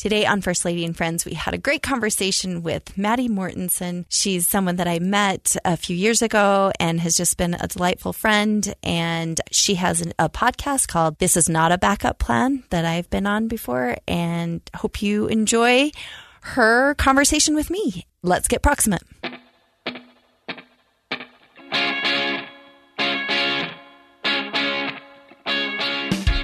Today on First Lady and Friends, we had a great conversation with Maddie Mortensen. She's someone that I met a few years ago and has just been a delightful friend. And she has an, a podcast called This Is Not a Backup Plan that I've been on before. And hope you enjoy her conversation with me. Let's get proximate.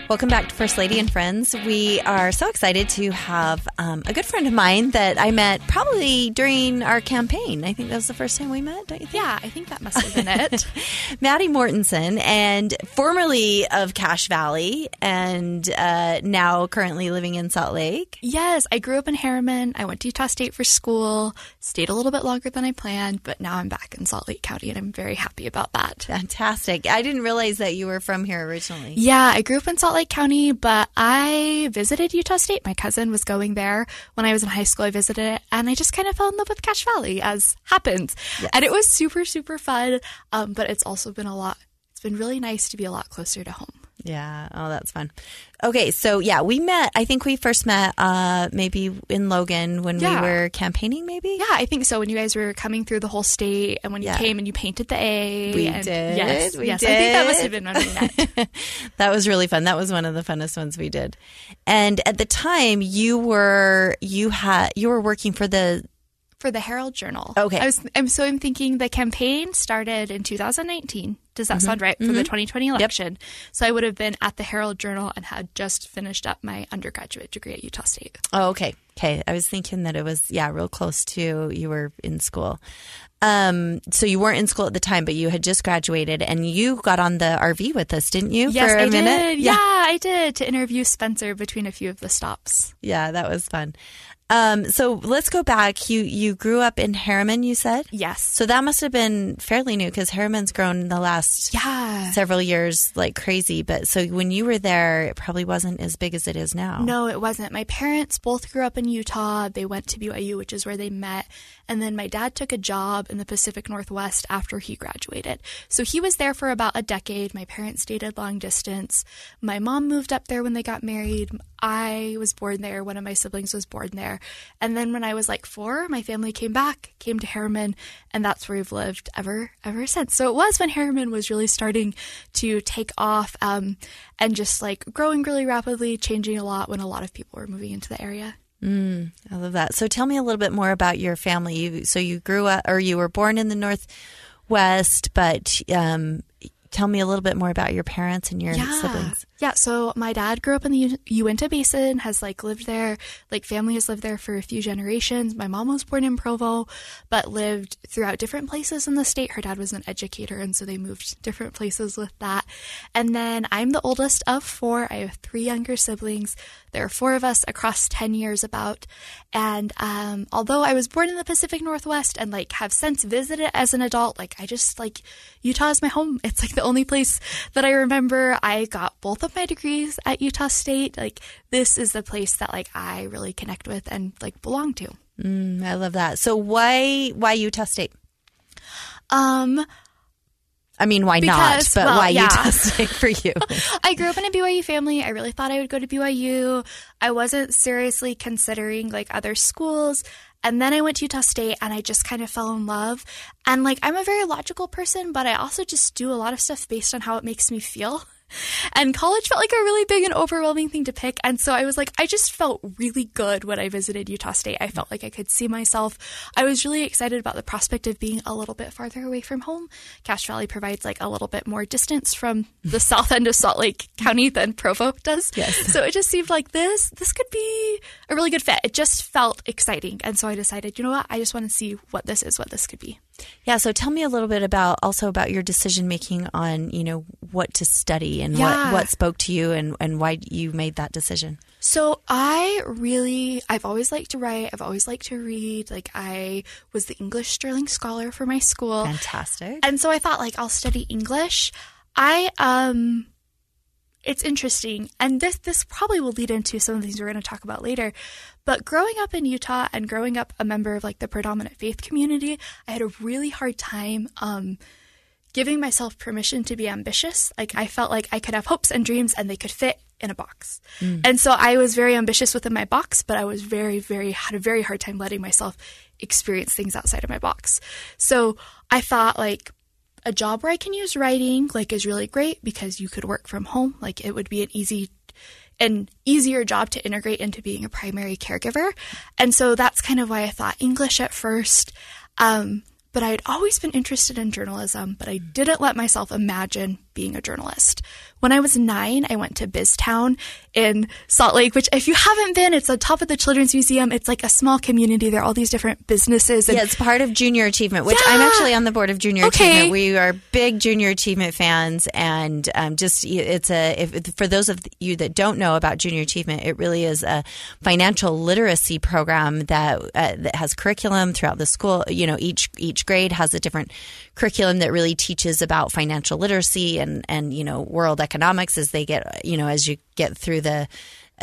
Welcome back to First Lady and Friends. We are so excited to have um, a good friend of mine that I met probably during our campaign. I think that was the first time we met, don't you think? Yeah, I think that must have been it. Maddie Mortensen, and formerly of Cache Valley, and uh, now currently living in Salt Lake. yes, I grew up in Herriman. I went to Utah State for school, stayed a little bit longer than I planned, but now I'm back in Salt Lake County and I'm very happy about that. Fantastic. I didn't realize that you were from here originally. Yeah, I grew up in Salt Lake County, but I visited Utah State. My cousin was going there when I was in high school. I visited it, and I just kind of fell in love with Cache Valley, as happens. And it was super, super fun. Um, but it's also been a lot. It's been really nice to be a lot closer to home. Yeah. Oh, that's fun. Okay. So, yeah, we met, I think we first met uh, maybe in Logan when Yeah. we were campaigning, maybe? Yeah, I think so. When you guys were coming through the whole state, and when you Yeah. came and you painted the A, We and did. Yes, We yes. I think that must have been when we met. that was really fun. That was one of the funnest ones we did. And at the time, you were you had you were working for the for the Herald Journal. Okay. I was. I'm so I'm thinking the campaign started in 2019. Does that sound right for the 2020 election? So I would have been at the Herald Journal and had just finished up my undergraduate degree at Utah State. Oh, okay. Okay. I was thinking that it was, yeah, real close to you were in school. Um, so you weren't in school at the time, but you had just graduated and you got on the RV with us, didn't you? Yes, for a I minute? did. Yeah. I did to interview Spencer between a few of the stops. Yeah, that was fun. Um, so let's go back. You, you grew up in Herriman, you said? Yes. So that must have been fairly new because Herriman's grown in the last Yeah. several years like crazy. But so when you were there, it probably wasn't as big as it is now. No, it wasn't. My parents both grew up in Utah. They went to BYU, which is where they met. And then my dad took a job in the Pacific Northwest after he graduated. So he was there for about a decade. My parents dated long distance. My mom moved up there when they got married. I was born there. One of my siblings was born there. And then when I was like four, my family came back, came to Herriman, and that's where we've lived ever ever since. So it was when Herriman was really starting to take off um, and just like growing really rapidly, changing a lot when a lot of people were moving into the area. I love that. So tell me a little bit more about your family. You, so you grew up, or you were born in the Northwest, but um, tell me a little bit more about your parents and your siblings. Yeah, so my dad grew up in the Uinta Basin, has like lived there, like family has lived there for a few generations. My mom was born in Provo, but lived throughout different places in the state. Her dad was an educator, and so they moved different places with that. And then I'm the oldest of four. I have three younger siblings. There are four of us across 10 years about. And um, although I was born in the Pacific Northwest and like have since visited as an adult, like I just like Utah is my home. It's like the only place that I remember. I got both of my degrees at Utah State. Like this is the place that like I really connect with and like belong to. Mm, I love that. So why why Utah State? Um, I mean, why not? Because, But well, why yeah. Utah State for you? I grew up in a BYU family. I really thought I would go to BYU. I wasn't seriously considering like other schools. And then I went to Utah State and I just kind of fell in love. And like, I'm a very logical person, but I also just do a lot of stuff based on how it makes me feel. And college felt like a really big and overwhelming thing to pick. And so I was like, I just felt really good when I visited Utah State. I felt like I could see myself. I was really excited about the prospect of being a little bit farther away from home. Cache Valley provides like a little bit more distance from the south end of Salt Lake County than Provo does. Yes. So it just seemed like this this could be a really good fit. It just felt exciting. And so I decided, you know what? I just want to see what this is, what this could be. Yeah, so tell me a little bit about also about your decision making on, you know, what to study and Yeah. what, what spoke to you and, and why you made that decision. So I really, I've always liked to write. I've always liked to read. Like I was the English Sterling Scholar for my school. Fantastic. And so I thought like I'll study English. I um it's interesting and this this probably will lead into some of the things we're going to talk about later. But growing up in Utah and growing up a member of like the predominant faith community, I had a really hard time um giving myself permission to be ambitious. Like I felt like I could have hopes and dreams and they could fit in a box. And so I was very ambitious within my box, but I was very, very, had a very hard time letting myself experience things outside of my box. So I thought like a job where I can use writing like is really great because you could work from home. Like it would be an easy an easier job to integrate into being a primary caregiver. And so that's kind of why I thought English at first. Um, but I had always been interested in journalism, but I didn't let myself imagine being a journalist. When I was nine, I went to BizTown in Salt Lake, which if you haven't been, it's on top of the Children's Museum. It's like a small community. There are all these different businesses. And Yeah, it's part of Junior Achievement, which Yeah. I'm actually on the board of Junior Okay. Achievement. We are big Junior Achievement fans, and um, just it's a if, for those of you that don't know about Junior Achievement, it really is a financial literacy program that uh, that has curriculum throughout the school. You know, each each grade has a different curriculum that really teaches about financial literacy and and you know world economics as they get you know as you get through the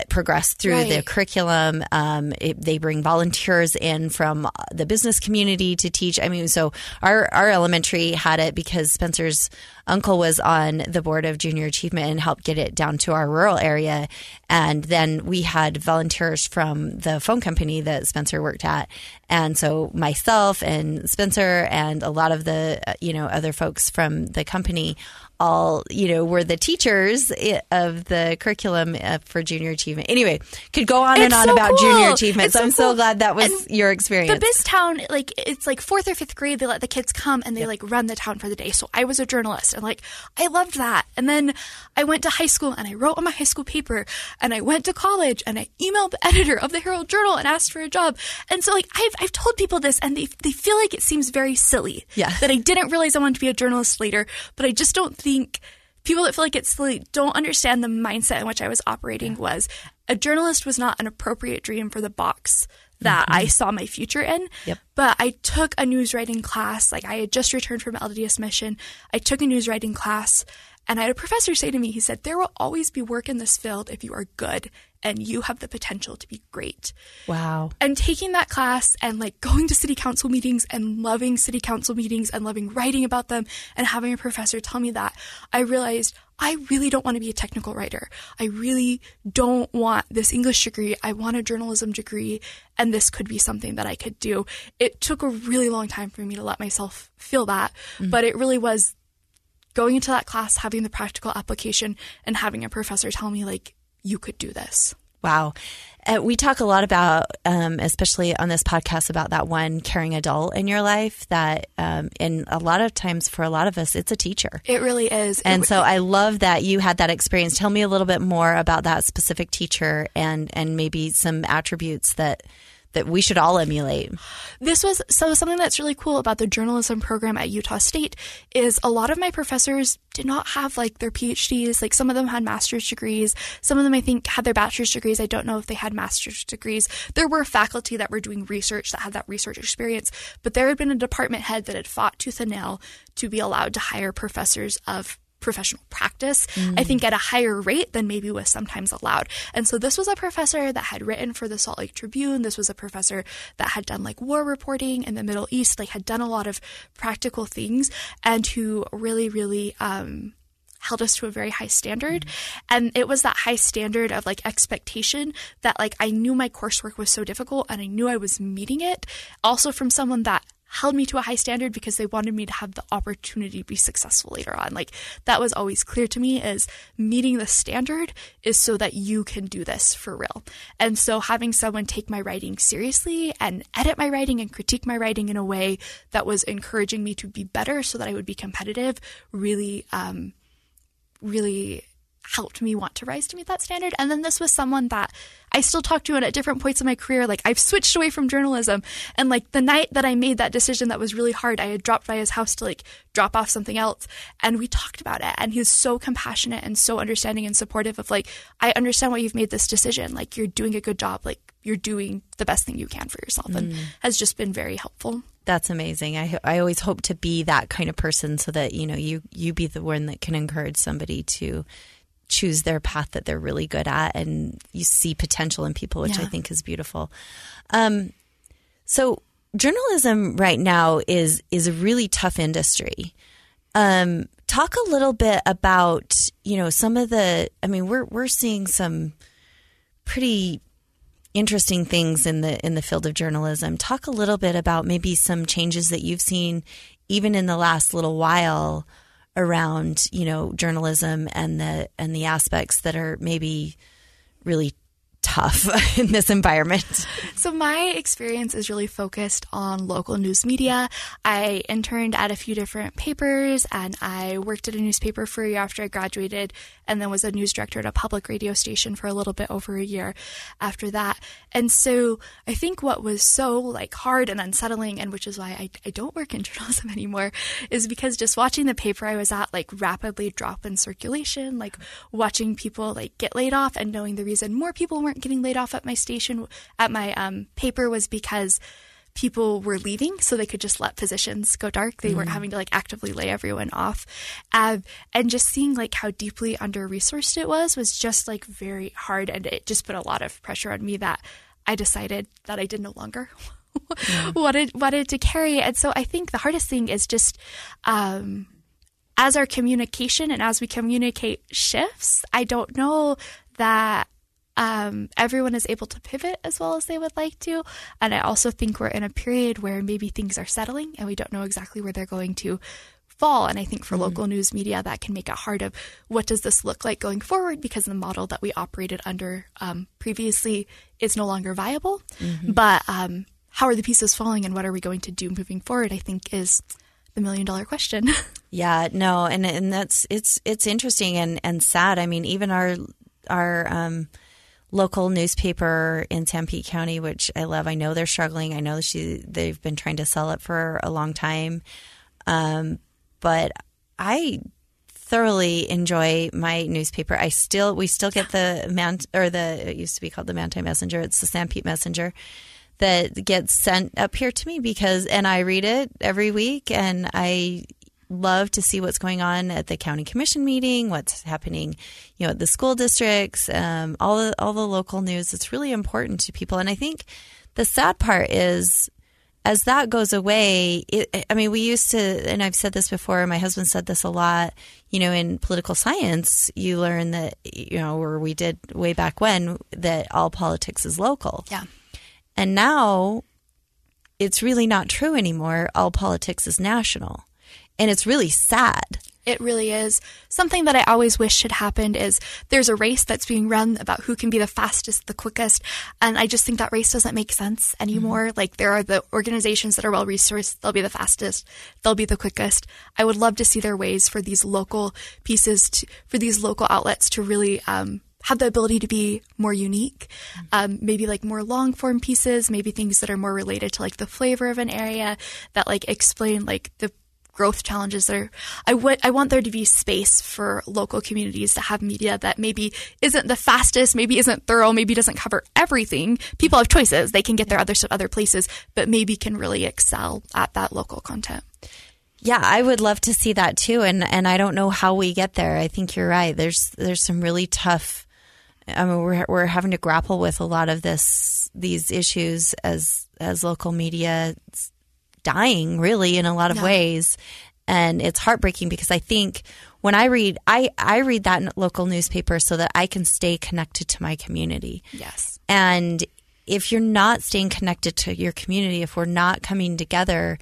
progress through the curriculum. Um, it, they bring volunteers in from the business community to teach. I mean, so our our elementary had it because Spencer's uncle was on the board of Junior Achievement and helped get it down to our rural area. And then we had volunteers from the phone company that Spencer worked at, and so myself and Spencer and a lot of the uh, you know other folks from the company all you know were the teachers of the curriculum uh, for junior achievement anyway could go on and on so about cool. junior achievement It's so so i'm so cool. glad that was And your the experience biz town like it's like fourth or fifth grade they let the kids come and they like run the town for the day so i was a journalist and like i loved that. And then i went to high school and i wrote on my high school paper and i went to college and i emailed the editor of the herald journal and asked for a job. And so like i've, I've told people this and they, they feel like it seems very silly Yeah. that i didn't realize i wanted to be a journalist later but i just don't think people that feel like it's silly don't understand the mindset in which I was operating was. A journalist was not an appropriate dream for the box that I mm-hmm. saw my future in. Yep. But I took a news writing class. Like I had just returned from LDS mission. I took a news writing class and I had a professor say to me, he said, there will always be work in this field if you are good and you have the potential to be great wow and taking that class and like going to city council meetings and loving city council meetings and loving writing about them and having a professor tell me that, I realized I really don't want to be a technical writer. I really don't want this English degree. I want a journalism degree, and this could be something that I could do. It took a really long time for me to let myself feel that, mm. but it really was going into that class, having the practical application, and having a professor tell me, like, you could do this. wow uh, we talk a lot about um, especially on this podcast about that one caring adult in your life that um, and a lot of times for a lot of us it's a teacher It really is. It and so I love that you had that experience. Tell me a little bit more about that specific teacher and and maybe some attributes that that we should all emulate. this was so something that's really cool about the journalism program at Utah State is a lot of my professors did not have like their PhDs. Like some of them had master's degrees. Some of them I think had their bachelor's degrees. I don't know if they had master's degrees. There were faculty that were doing research that had that research experience, but there had been a department head that had fought tooth and nail to be allowed to hire professors of professional practice, I think at a higher rate than maybe was sometimes allowed. And so this was a professor that had written for the Salt Lake Tribune. This was a professor that had done like war reporting in the Middle East, like had done a lot of practical things and who really, really, um, held us to a very high standard and it was that high standard of like expectation that like I knew my coursework was so difficult and I knew I was meeting it also from someone that held me to a high standard because they wanted me to have the opportunity to be successful later on. Like that was always clear to me is meeting the standard is so that you can do this for real. And so having someone take my writing seriously and edit my writing and critique my writing in a way that was encouraging me to be better so that I would be competitive really, um, really helped me want to rise to meet that standard. And then this was someone that I still talk to and at different points in my career. Like I've switched away from journalism. And like the night that I made that decision that was really hard, I had dropped by his house to like drop off something else. And we talked about it. And he was so compassionate and so understanding and supportive of like, I understand why you've made this decision. Like you're doing a good job. Like you're doing the best thing you can for yourself mm. and has just been very helpful. That's amazing. I I always hope to be that kind of person so that you know you you be the one that can encourage somebody to choose their path that they're really good at and you see potential in people, which yeah. I think is beautiful. Um, so journalism right now is is a really tough industry. Um, talk a little bit about you know some of the. I mean, we're we're seeing some pretty interesting things in the in the field of journalism. Talk a little bit about maybe some changes that you've seen even in the last little while around you know journalism and the and the aspects that are maybe really tough in this environment? So, my experience is really focused on local news media. I interned at a few different papers and I worked at a newspaper for a year after I graduated and then was a news director at a public radio station for a little bit over a year after that. And so, I think what was so like hard and unsettling, and which is why I, I don't work in journalism anymore, is because just watching the paper I was at like rapidly drop in circulation, like watching people like get laid off and knowing the reason more people weren't getting laid off at my station, at my um, paper, was because people were leaving so they could just let positions go dark. They mm weren't having to like actively lay everyone off. Um, and just seeing like how deeply under resourced it was was just like very hard. And it just put a lot of pressure on me that I decided that I did no longer yeah. wanted, wanted to carry. And so I think the hardest thing is just, um, as our communication and as we communicate shifts, I don't know that um, everyone is able to pivot as well as they would like to. And I also think we're in a period where maybe things are settling and we don't know exactly where they're going to fall. And I think for mm local news media, that can make it hard of what does this look like going forward because the model that we operated under um, previously is no longer viable. Mm-hmm. But um, how are the pieces falling and what are we going to do moving forward? I think is the million dollar question. yeah, no, and and that's it's it's interesting and and sad. I mean, even our our um, local newspaper in Sanpete County, which I love. I know they're struggling. I know she they've been trying to sell it for a long time, um, but I thoroughly enjoy my newspaper. I still we still get the man or the it used to be called the Manti Messenger. It's the Sanpete Messenger that gets sent up here to me because and I read it every week and I love to see what's going on at the county commission meeting, what's happening, you know, at the school districts, um, all the all the local news. It's really important to people, and I think the sad part is as that goes away, it, I mean, we used to, and I've said this before, my husband said this a lot, you know, in political science, you learn that, you know, or we did way back when, that all politics is local. Yeah. And now it's really not true anymore. All politics is national and it's really sad. It really is. Something that I always wish had happened is there's a race that's being run about who can be the fastest, the quickest. And I just think that race doesn't make sense anymore. Mm-hmm. Like there are the organizations that are well resourced. They'll be the fastest. They'll be the quickest. I would love to see their ways for these local pieces, to, for these local outlets to really, um, have the ability to be more unique, mm-hmm. um, maybe like more long form pieces, maybe things that are more related to like the flavor of an area that like explain like the growth challenges there. I would I want there to be space for local communities to have media that maybe isn't the fastest, maybe isn't thorough, maybe doesn't cover everything. People have choices; they can get their other other places, but maybe can really excel at that local content. Yeah, I would love to see that too, and and I don't know how we get there. I think you're right. There's there's some really tough. I mean, we're we're having to grapple with a lot of this these issues as as local media dying really in a lot of ways and it's heartbreaking because I think when I read I I read that local newspaper so that I can stay connected to my community. Yes. And if you're not staying connected to your community, if we're not coming together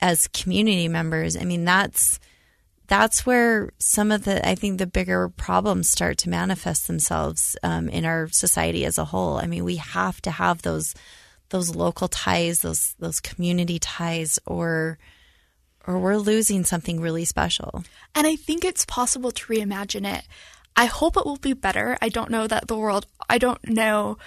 as community members, I mean, that's that's where some of the I think the bigger problems start to manifest themselves um, in our society as a whole. I mean, we have to have those those local ties, those those community ties, or or we're losing something really special. And I think it's possible to reimagine it. I hope it will be better. I don't know that the world. I don't know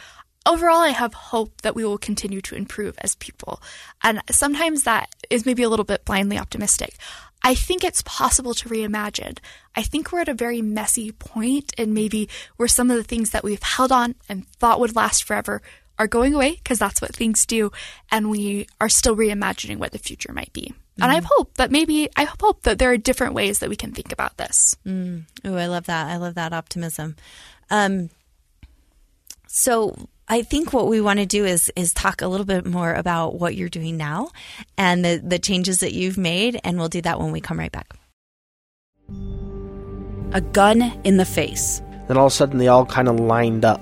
overall, I have hope that we will continue to improve as people. And sometimes that is maybe a little bit blindly optimistic. I think it's possible to reimagine. I think we're at a very messy point, and maybe where some of the things that we've held on and thought would last forever are going away because that's what things do, and we are still reimagining what the future might be. Mm. And I mm-hmm. hope that maybe I hope that there are different ways that we can think about this. Mm. Oh, I love that. I love that optimism. Um, so I think what we want to do is is talk a little bit more about what you're doing now and the, the changes that you've made, and we'll do that when we come right back. A gun in the face. Then all of a sudden, they all kind of lined up.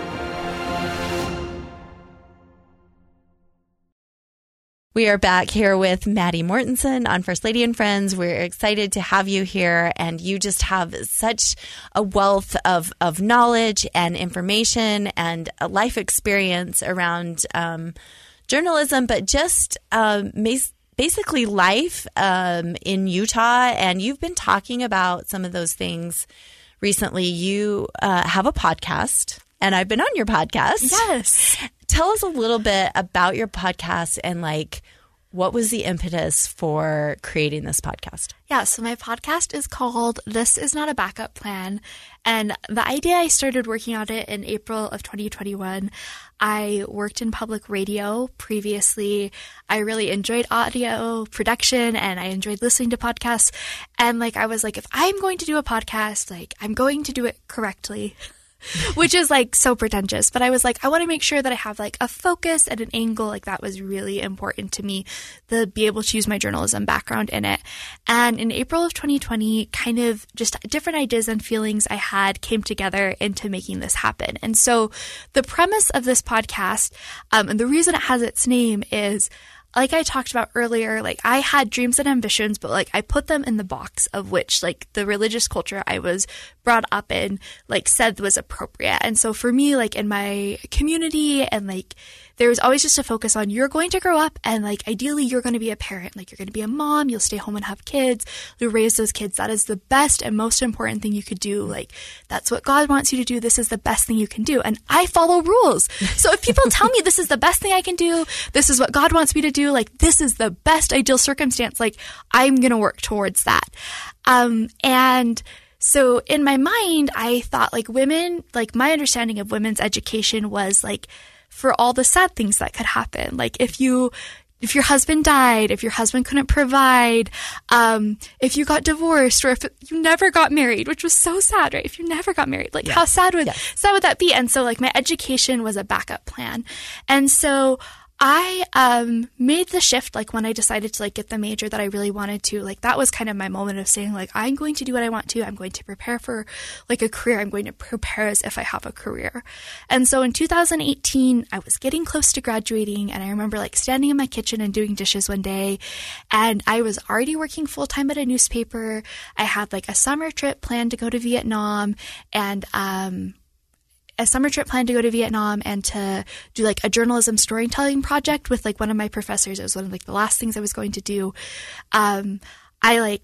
We are back here with Maddie Mortensen on First Lady and Friends. We're excited to have you here, and you just have such a wealth of, of knowledge and information and a life experience around um, journalism, but just um, basically life um, in Utah. And you've been talking about some of those things recently. You uh, have a podcast and I've been on your podcast. Yes. Tell us a little bit about your podcast and like what was the impetus for creating this podcast? Yeah, so my podcast is called This Is Not a Backup Plan. And the idea I started working on it in April of 2021. I worked in public radio previously. I really enjoyed audio production and I enjoyed listening to podcasts. And like, I was like, if I'm going to do a podcast, like, I'm going to do it correctly. which is like so pretentious. But I was like, I want to make sure that I have like a focus and an angle. Like that was really important to me, to be able to use my journalism background in it. And in April of 2020, kind of just different ideas and feelings I had came together into making this happen. And so the premise of this podcast, um, and the reason it has its name is like I talked about earlier, like I had dreams and ambitions, but like I put them in the box of which like the religious culture I was brought up in like said was appropriate. And so for me, like in my community and like there was always just a focus on you're going to grow up and like ideally you're going to be a parent. Like you're going to be a mom you'll stay home and have kids you'll raise those kids. That is the best and most important thing you could do. Like that's what god wants you to do. This is the best thing you can do. And i follow rules. So if people tell me this is the best thing i can do this is what god wants me to do like this is the best ideal circumstance like i'm going to work towards that. Um, and so in my mind, I thought like women, like my understanding of women's education was like for all the sad things that could happen. Like if you if your husband died, if your husband couldn't provide, um, if you got divorced, or if you never got married, which was so sad, right? If you never got married, like how sad would sad would that be? And so, like my education was a backup plan, and so I um, made the shift like when I decided to like get the major that I really wanted to. Like that was kind of my moment of saying like I'm going to do what I want to. I'm going to prepare for like a career. I'm going to prepare as if I have a career. And so in 2018, I was getting close to graduating, and I remember like standing in my kitchen and doing dishes one day, and I was already working full time at a newspaper. I had like a summer trip planned to go to Vietnam, and um, a summer trip planned to go to Vietnam and to do like a journalism storytelling project with like one of my professors. It was one of like the last things I was going to do. Um, I like,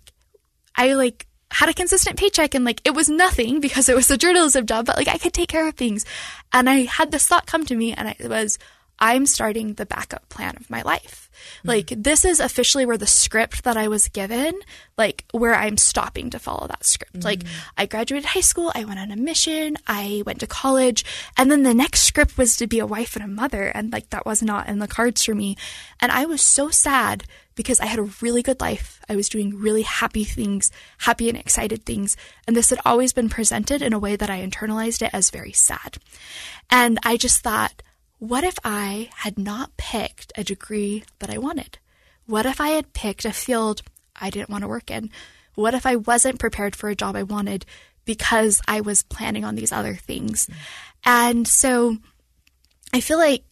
I like had a consistent paycheck and like it was nothing because it was a journalism job, but like I could take care of things. And I had this thought come to me and it was, I'm starting the backup plan of my life. Mm-hmm. Like, this is officially where the script that I was given, like, where I'm stopping to follow that script. Mm-hmm. Like, I graduated high school, I went on a mission, I went to college, and then the next script was to be a wife and a mother. And, like, that was not in the cards for me. And I was so sad because I had a really good life. I was doing really happy things, happy and excited things. And this had always been presented in a way that I internalized it as very sad. And I just thought, what if I had not picked a degree that I wanted? What if I had picked a field I didn't want to work in? What if I wasn't prepared for a job I wanted because I was planning on these other things? Mm-hmm. And so I feel like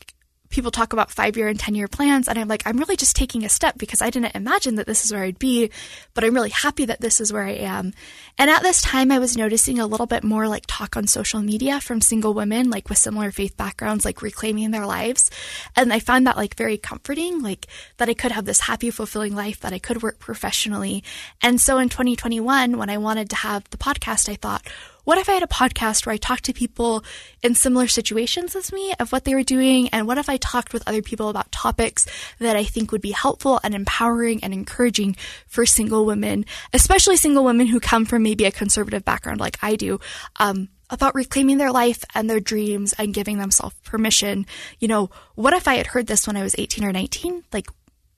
people talk about five year and 10 year plans, and I'm like, I'm really just taking a step because I didn't imagine that this is where I'd be, but I'm really happy that this is where I am. And at this time, I was noticing a little bit more like talk on social media from single women, like with similar faith backgrounds, like reclaiming their lives. And I found that like very comforting, like that I could have this happy, fulfilling life, that I could work professionally. And so in 2021, when I wanted to have the podcast, I thought, what if I had a podcast where I talked to people in similar situations as me of what they were doing? And what if I talked with other people about topics that I think would be helpful and empowering and encouraging for single women, especially single women who come from maybe a conservative background like I do? Um, about reclaiming their life and their dreams and giving themselves permission. You know, what if I had heard this when I was 18 or 19? Like,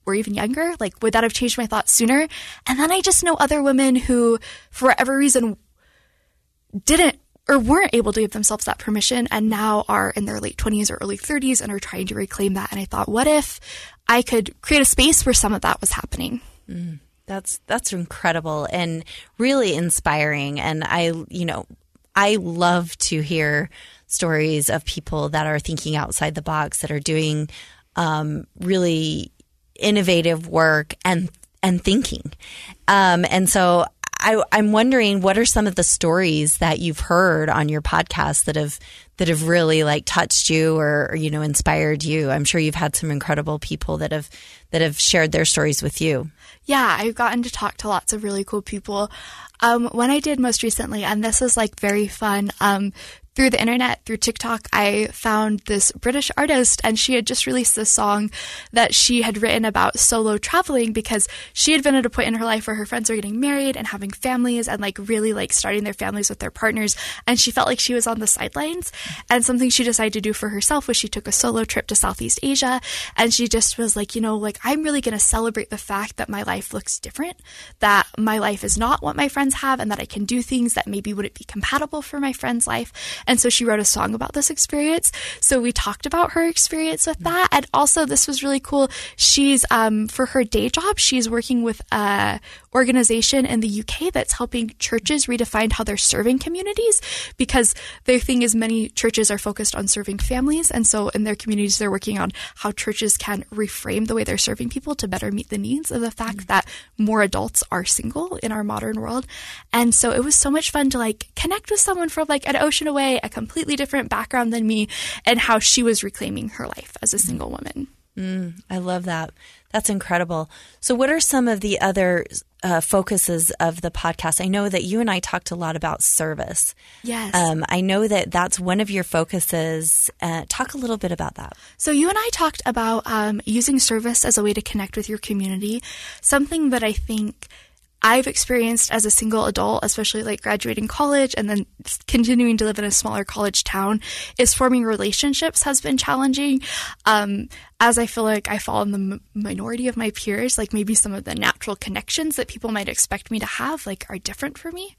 or even younger? Like, would that have changed my thoughts sooner? And then I just know other women who, for whatever reason, didn't or weren't able to give themselves that permission and now are in their late 20s or early 30s and are trying to reclaim that. And I thought, what if I could create a space where some of that was happening? Mm, that's that's incredible and really inspiring. And I, you know, I love to hear stories of people that are thinking outside the box, that are doing um, really innovative work and and thinking. Um, and so I, I'm wondering what are some of the stories that you've heard on your podcast that have that have really like touched you or, or, you know inspired you. I'm sure you've had some incredible people that have that have shared their stories with you. Yeah, I've gotten to talk to lots of really cool people. Um, when I did most recently, and this is like very fun. Um, through the internet, through TikTok, I found this British artist and she had just released this song that she had written about solo traveling because she had been at a point in her life where her friends were getting married and having families and like really like starting their families with their partners. And she felt like she was on the sidelines. And something she decided to do for herself was she took a solo trip to Southeast Asia and she just was like, you know, like I'm really going to celebrate the fact that my life looks different, that my life is not what my friends have and that I can do things that maybe wouldn't be compatible for my friend's life. And so she wrote a song about this experience. So we talked about her experience with that. And also, this was really cool. She's, um, for her day job, she's working with a organization in the UK that's helping churches redefine how they're serving communities because their thing is many churches are focused on serving families. And so in their communities, they're working on how churches can reframe the way they're serving people to better meet the needs of the fact mm-hmm. that more adults are single in our modern world. And so it was so much fun to like connect with someone from like an ocean away, a completely different background than me, and how she was reclaiming her life as a single woman. Mm, I love that. That's incredible. So, what are some of the other uh, focuses of the podcast? I know that you and I talked a lot about service. Yes. Um, I know that that's one of your focuses. Uh, talk a little bit about that. So, you and I talked about um, using service as a way to connect with your community, something that I think I've experienced as a single adult, especially like graduating college and then continuing to live in a smaller college town, is forming relationships has been challenging. Um, as I feel like I fall in the m- minority of my peers, like maybe some of the natural connections that people might expect me to have, like are different for me.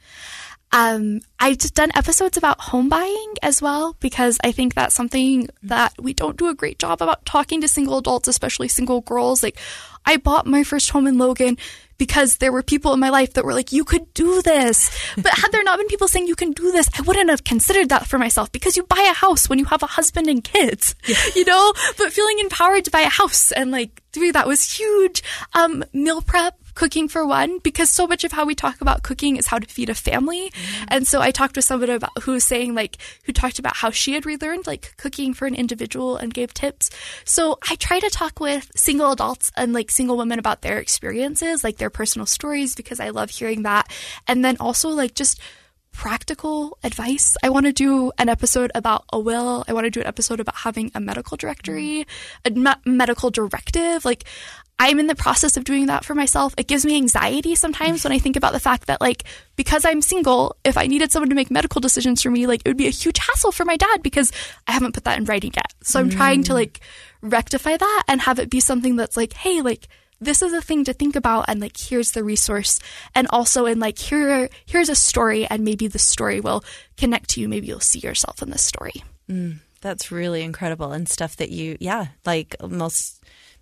Um, I've just done episodes about home buying as well because I think that's something that we don't do a great job about talking to single adults, especially single girls. Like, I bought my first home in Logan because there were people in my life that were like, you could do this. But had there not been people saying you can do this, I wouldn't have considered that for myself because you buy a house when you have a husband and kids, yeah. you know? But feeling empowered to buy a house and like doing that was huge. Um, meal prep cooking for one, because so much of how we talk about cooking is how to feed a family. Mm-hmm. And so I talked with someone about who was saying like who talked about how she had relearned like cooking for an individual and gave tips. So I try to talk with single adults and like single women about their experiences, like their personal stories, because I love hearing that. And then also like just practical advice. I want to do an episode about a will. I want to do an episode about having a medical directory, a me- medical directive. Like, I'm in the process of doing that for myself. It gives me anxiety sometimes when I think about the fact that, like, because I'm single, if I needed someone to make medical decisions for me, like, it would be a huge hassle for my dad because I haven't put that in writing yet. So I'm trying to, mm. like, rectify that and have it be something that's like, hey, like, this is a thing to think about and like here's the resource and also in like here here's a story and maybe the story will connect to you maybe you'll see yourself in this story mm, That's really incredible and stuff that you, yeah, like most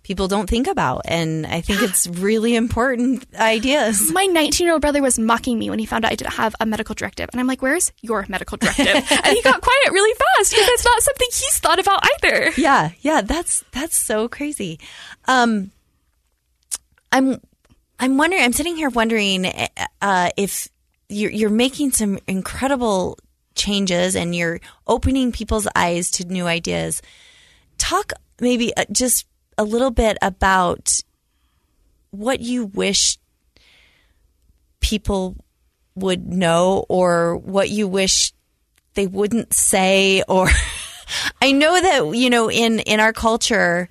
people don't think about. And I think it's really important ideas. my 19 year old brother was mocking me when he found out I didn't have a medical directive. And I'm like, where's your medical directive? and he got quiet really fast because it's not something he's thought about either. Yeah, yeah, that's that's so crazy. Um, I'm I'm wondering. I'm sitting here wondering uh, if you're you're making some incredible changes and you're opening people's eyes to new ideas. Talk maybe uh, just a little bit about what you wish people would know or what you wish they wouldn't say or I know that you know in in our culture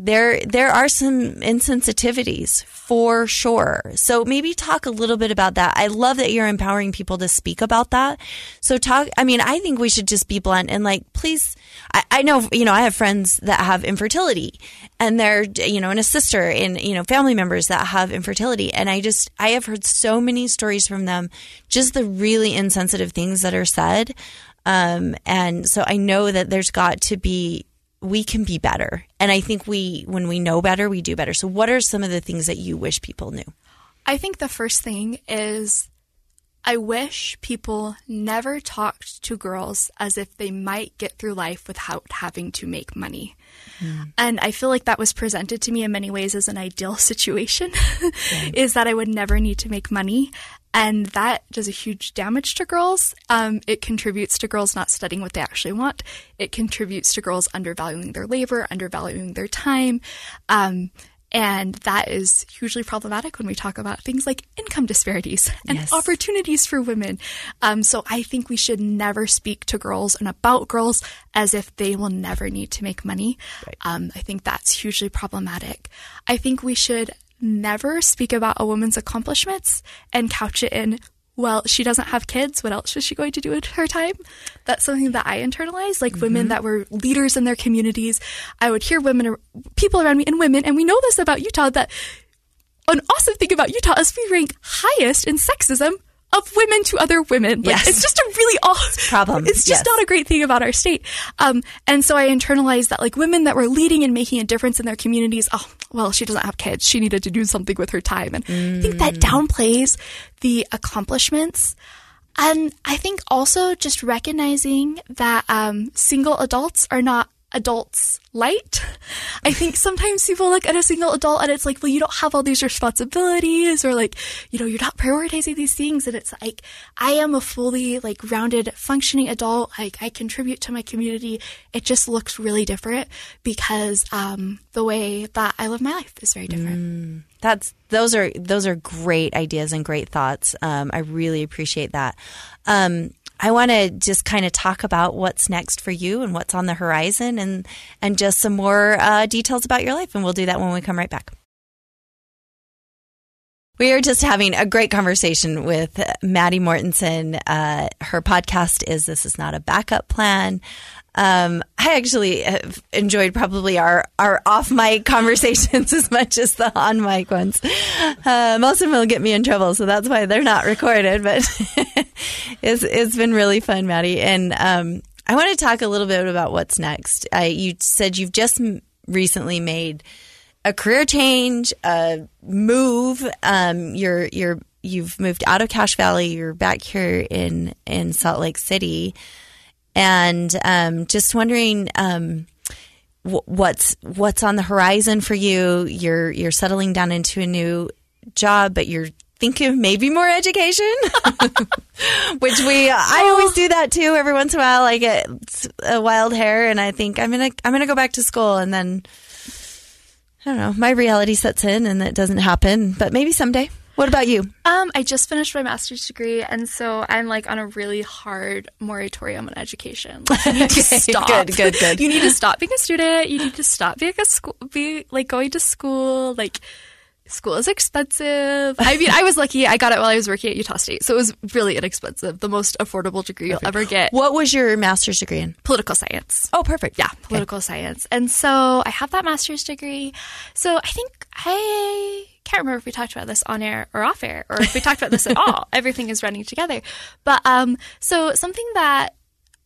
there there are some insensitivities for sure. So maybe talk a little bit about that. I love that you're empowering people to speak about that. So talk I mean, I think we should just be blunt and like please I, I know you know, I have friends that have infertility and they're you know, and a sister and you know, family members that have infertility. And I just I have heard so many stories from them, just the really insensitive things that are said. Um, and so I know that there's got to be we can be better. And I think we, when we know better, we do better. So, what are some of the things that you wish people knew? I think the first thing is I wish people never talked to girls as if they might get through life without having to make money. Hmm. And I feel like that was presented to me in many ways as an ideal situation is that I would never need to make money. And that does a huge damage to girls. Um, it contributes to girls not studying what they actually want. It contributes to girls undervaluing their labor, undervaluing their time. Um, and that is hugely problematic when we talk about things like income disparities and Yes. opportunities for women. Um, so I think we should never speak to girls and about girls as if they will never need to make money. Um, I think that's hugely problematic. I think we should never speak about a woman's accomplishments and couch it in, well, she doesn't have kids. What else is she going to do with her time? That's something that I internalized. Like women mm-hmm. that were leaders in their communities, I would hear women, people around me, and women, and we know this about Utah that an awesome thing about Utah is we rank highest in sexism of women to other women. Like, Yes. It's just a really awesome problem. It's just Yes. not a great thing about our state. Um, and so I internalized that like women that were leading and making a difference in their communities, oh, well, she doesn't have kids. She needed to do something with her time. And I think that downplays the accomplishments. And I think also just recognizing that um, single adults are not adults light. I think sometimes people look at a single adult and it's like, well, you don't have all these responsibilities or like, you know, you're not prioritizing these things. And it's like, I am a fully like rounded functioning adult. Like I contribute to my community. It just looks really different because um, the way that I live my life is very different. That's those are those are great ideas and great thoughts. Um, I really appreciate that. Um, I want to just kind of talk about what's next for you and what's on the horizon, and and just some more uh, details about your life, and we'll do that when we come right back. We are just having a great conversation with Maddie Mortensen. Uh, her podcast is "This Is Not a Backup Plan." Um, I actually have enjoyed probably our, our off mic conversations as much as the on mic ones. Uh, most of them will get me in trouble, so that's why they're not recorded. But it's it's been really fun, Maddie. And um, I want to talk a little bit about what's next. Uh, you said you've just recently made a career change, a move. Um, you're you're you've moved out of Cache Valley. You're back here in in Salt Lake City, and um, just wondering um, wh- what's what's on the horizon for you. You're you're settling down into a new job, but you're thinking maybe more education, which we I always do that too. Every once in a while, I get a wild hair, and I think I'm gonna I'm gonna go back to school, and then I don't know, my reality sets in and it doesn't happen, but maybe someday. What about you? Um, I just finished my master's degree, and so I'm like on a really hard moratorium on education. Like, you need to stop. Good, good, good. You need to stop being a student. You need to stop being a school, be like going to school. Like, school is expensive. I mean, I was lucky. I got it while I was working at Utah State, so it was really inexpensive. The most affordable degree you'll ever get. What was your master's degree in? Political science. Oh, perfect. Yeah, political science. And so I have that master's degree. So I think I can't remember if we talked about this on air or off air or if we talked about this at all. Everything is running together. But um so something that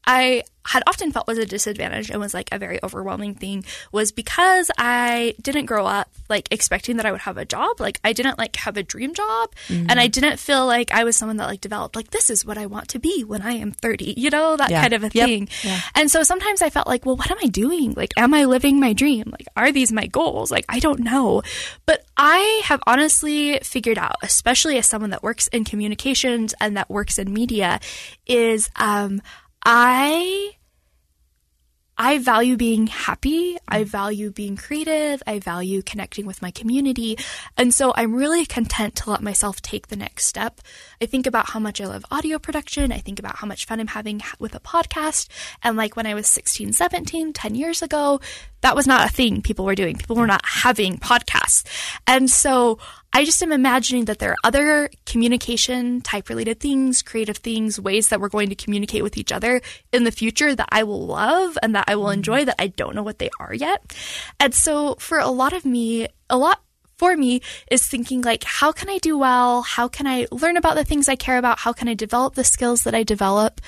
I had often felt was a disadvantage and was like a very overwhelming thing was because I didn't grow up like expecting that I would have a job. Like I didn't like have a dream job Mm-hmm. and I didn't feel like I was someone that like developed like this is what I want to be when I am 30. You know, that Yeah. kind of a Yep. thing. Yeah. And so sometimes I felt like, well, what am I doing? Like am I living my dream? Like are these my goals? Like I don't know. But I have honestly figured out, especially as someone that works in communications and that works in media is um I I value being happy. I value being creative. I value connecting with my community. And so I'm really content to let myself take the next step. I think about how much I love audio production. I think about how much fun I'm having with a podcast. And like when I was 16, 17, 10 years ago, that was not a thing people were doing. People were not having podcasts. And so I just am imagining that there are other communication type related things, creative things, ways that we're going to communicate with each other in the future that I will love and that I will mm-hmm. enjoy that I don't know what they are yet. And so for a lot of me, a lot for me is thinking like how can I do well? How can I learn about the things I care about? How can I develop the skills that I develop?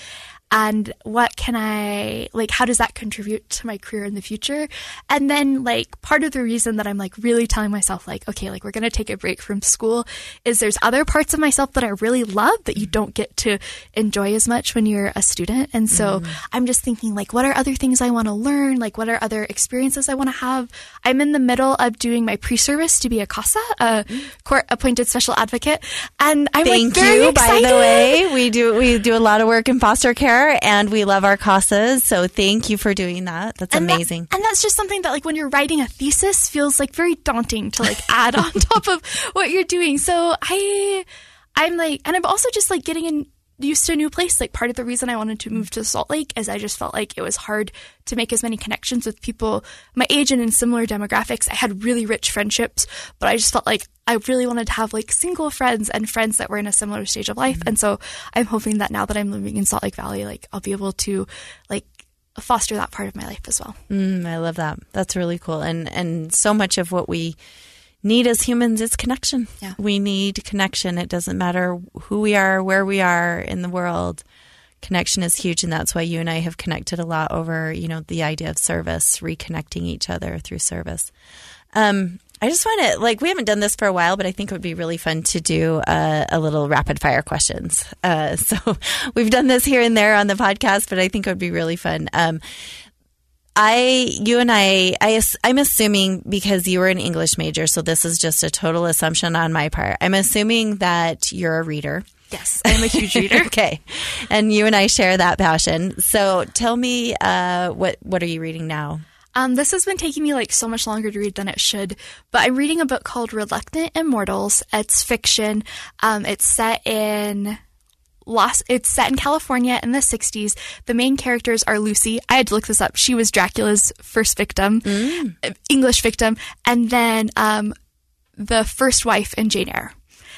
And what can I like how does that contribute to my career in the future? And then like part of the reason that I'm like really telling myself like okay, like we're going to take a break from school is there's other parts of myself that I really love that you don't get to enjoy as much when you're a student. And so mm. I'm just thinking like what are other things I want to learn? Like what are other experiences I want to have? I'm in the middle of doing my pre-service to be a CASA, a court appointed special advocate, and I'm Thank like very you. excited. By the way, we do we do a lot of work in foster care, and we love our CASAs. So thank you for doing that. That's And that- amazing. and that's just something that like when you're writing a thesis feels like very daunting to like add on top of what you're doing. So I I'm like and I'm also just like getting in used to a new place. Like part of the reason I wanted to move to Salt Lake is I just felt like it was hard to make as many connections with people my age and in similar demographics. I had really rich friendships, but I just felt like I really wanted to have like single friends and friends that were in a similar stage of life. And so I'm hoping that now that I'm living in Salt Lake Valley, like I'll be able to like foster that part of my life as well. Mm, I love that. That's really cool. And and so much of what we need as humans is connection. Yeah. We need connection. It doesn't matter who we are, where we are in the world. Connection is huge, and that's why you and I have connected a lot over, you know, the idea of service, reconnecting each other through service. Um, I just want to like we haven't done this for a while, but I think it would be really fun to do a, a little rapid fire questions. Uh, so we've done this here and there on the podcast, but I think it would be really fun. Um, I, you and I, I, I'm assuming because you were an English major, so this is just a total assumption on my part. I'm assuming that you're a reader. Yes, I'm a huge reader. okay, and you and I share that passion. So tell me, uh, what what are you reading now? Um, this has been taking me like so much longer to read than it should, but I'm reading a book called Reluctant Immortals. It's fiction. Um, it's set in Los. It's set in California in the 60s. The main characters are Lucy. I had to look this up. She was Dracula's first victim, uh, English victim, and then um, the first wife in Jane Eyre.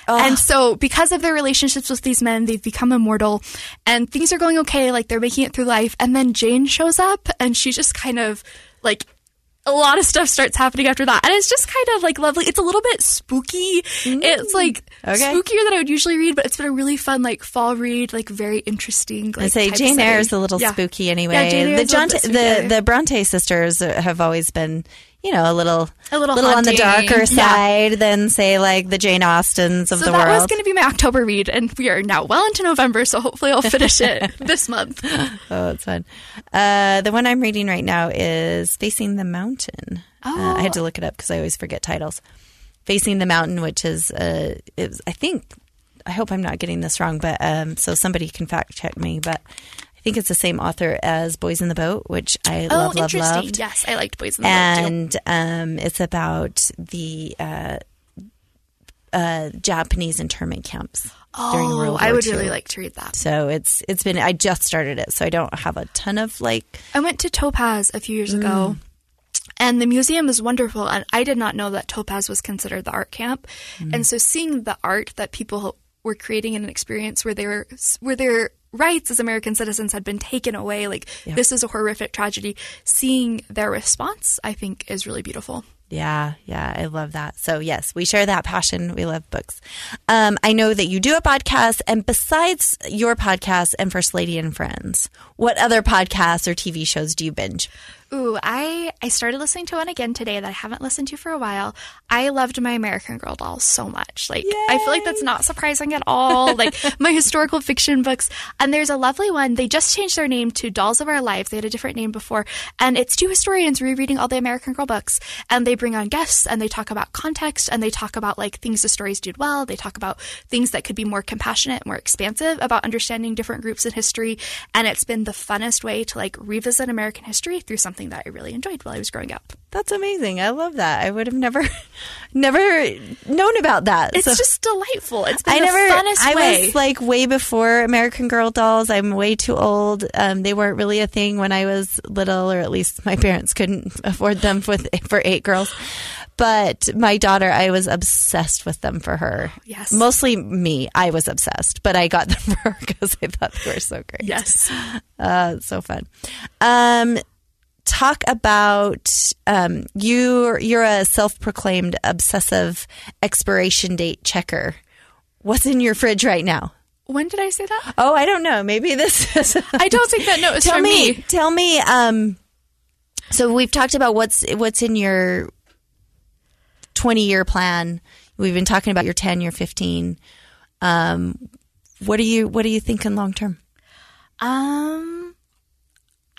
And so, because of their relationships with these men, they've become immortal and things are going okay. Like they're making it through life. And then Jane shows up and she just kind of like a lot of stuff starts happening after that. And it's just kind of like lovely. It's a little bit spooky. It's mm. like Okay. spookier than I would usually read, but it's been a really fun, like fall read, like very interesting. Like, I say Jane. Eyre is a little Yeah. spooky anyway. Yeah, the is a little bit the the Bronte sisters have always been, you know, a little A little on the darker Yeah. side than say like the Jane Austens of the world. So the that was going to be my October read, and we are now well into November, so hopefully I'll finish it this month. Oh, it's fun. Uh, the one I'm reading right now is Facing the Mountain. Uh, I had to look it up because I always forget titles. Facing the Mountain, which is, uh, is I think, I hope I'm not getting this wrong, but um, so somebody can fact check me. But I think it's the same author as Boys in the Boat, which I Oh, love, love, Oh, loved. Yes, I liked Boys in the Boat too. And um, it's about the uh, uh, Japanese internment camps during Oh, World War II. I would II. really like to read that. So it's it's been I just started it, so I don't have a ton of like I went to Topaz a few years ago. And the museum is wonderful. And I did not know that Topaz was considered the art camp. And so seeing the art that people were creating in an experience where they were, where their rights as American citizens had been taken away, like this is a horrific tragedy, seeing their response, I think is really beautiful. Yeah, yeah, I love that. So yes, we share that passion. We love books. Um, I know that you do a podcast, and besides your podcast and First Lady and Friends, what other podcasts or TV shows do you binge? Ooh, I I started listening to one again today that I haven't listened to for a while. I loved my American Girl dolls so much. Like I feel like that's not surprising at all. like my historical fiction books. And there's a lovely one. They just changed their name to Dolls of Our Lives. They had a different name before. And it's two historians rereading all the American Girl books. And they bring on guests and they talk about context and they talk about like things the stories did well. They talk about things that could be more compassionate, more expansive about understanding different groups in history. And it's been the funnest way to like revisit American history through something that I really enjoyed while I was growing up. That's amazing. I love that. I would have never, never known about that. It's So- just delightful. It's been I the never. funnest I way. was like way before American Girl dolls. I'm way too old. Um, they weren't really a thing when I was little, or at least my parents couldn't afford them with for eight girls. But my daughter, I was obsessed with them for her. Yes. mostly me. I was obsessed, but I got them for her because I thought they were so great. yes. Uh, so fun. Um, talk about um, you. You're a self-proclaimed obsessive expiration date checker. What's in your fridge right now? When did I say that? Oh, I don't know. Maybe this is. I don't think that note is tell for me, me. Tell me. Um, so we've talked about what's what's in your twenty-year plan. We've been talking about your ten, your fifteen. Um, what are you What are you thinking long term? Um,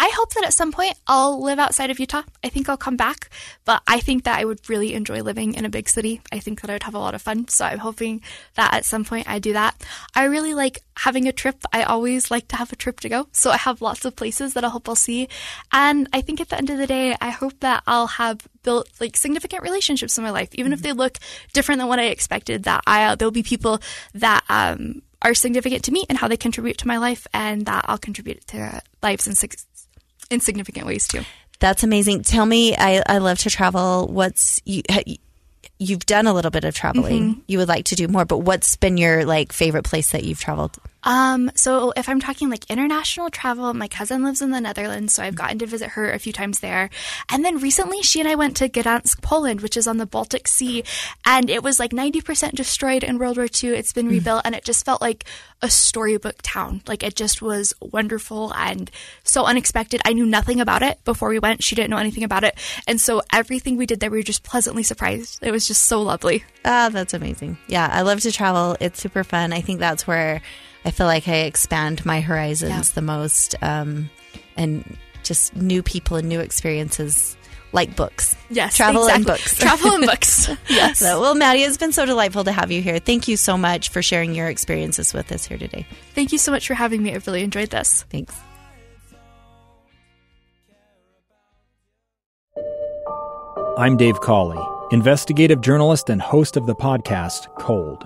I hope that at some point I'll live outside of Utah. I think I'll come back, but I think that I would really enjoy living in a big city. I think that I would have a lot of fun. So I'm hoping that at some point I do that. I really like having a trip. I always like to have a trip to go. So I have lots of places that I hope I'll see. And I think at the end of the day, I hope that I'll have built like significant relationships in my life, even if they look different than what I expected, that I, there'll be people that, um, are significant to me and how they contribute to my life, and that I'll contribute to their lives in, in significant ways too. That's amazing. Tell me, I, I love to travel. What's you? You've done a little bit of traveling. Mm-hmm. You would like to do more, but what's been your like favorite place that you've traveled? Um, so if I'm talking like international travel, my cousin lives in the Netherlands, so I've gotten to visit her a few times there. And then recently, she and I went to Gdansk, Poland, which is on the Baltic Sea, and it was like 90% destroyed in World War II. It's been rebuilt, and it just felt like a storybook town. Like it just was wonderful and so unexpected. I knew nothing about it before we went. She didn't know anything about it, and so everything we did there, we were just pleasantly surprised. It was just so lovely. Ah, that's amazing. Yeah, I love to travel. It's super fun. I think that's where I feel like I expand my horizons Yeah. the most, um, and just new people and new experiences, like books. Yes, travel and books. Travel and books. yes. So, well, Maddie, it's been so delightful to have you here. Thank you so much for sharing your experiences with us here today. Thank you so much for having me. I've really enjoyed this. Thanks. I'm Dave Cawley, investigative journalist and host of the podcast Cold.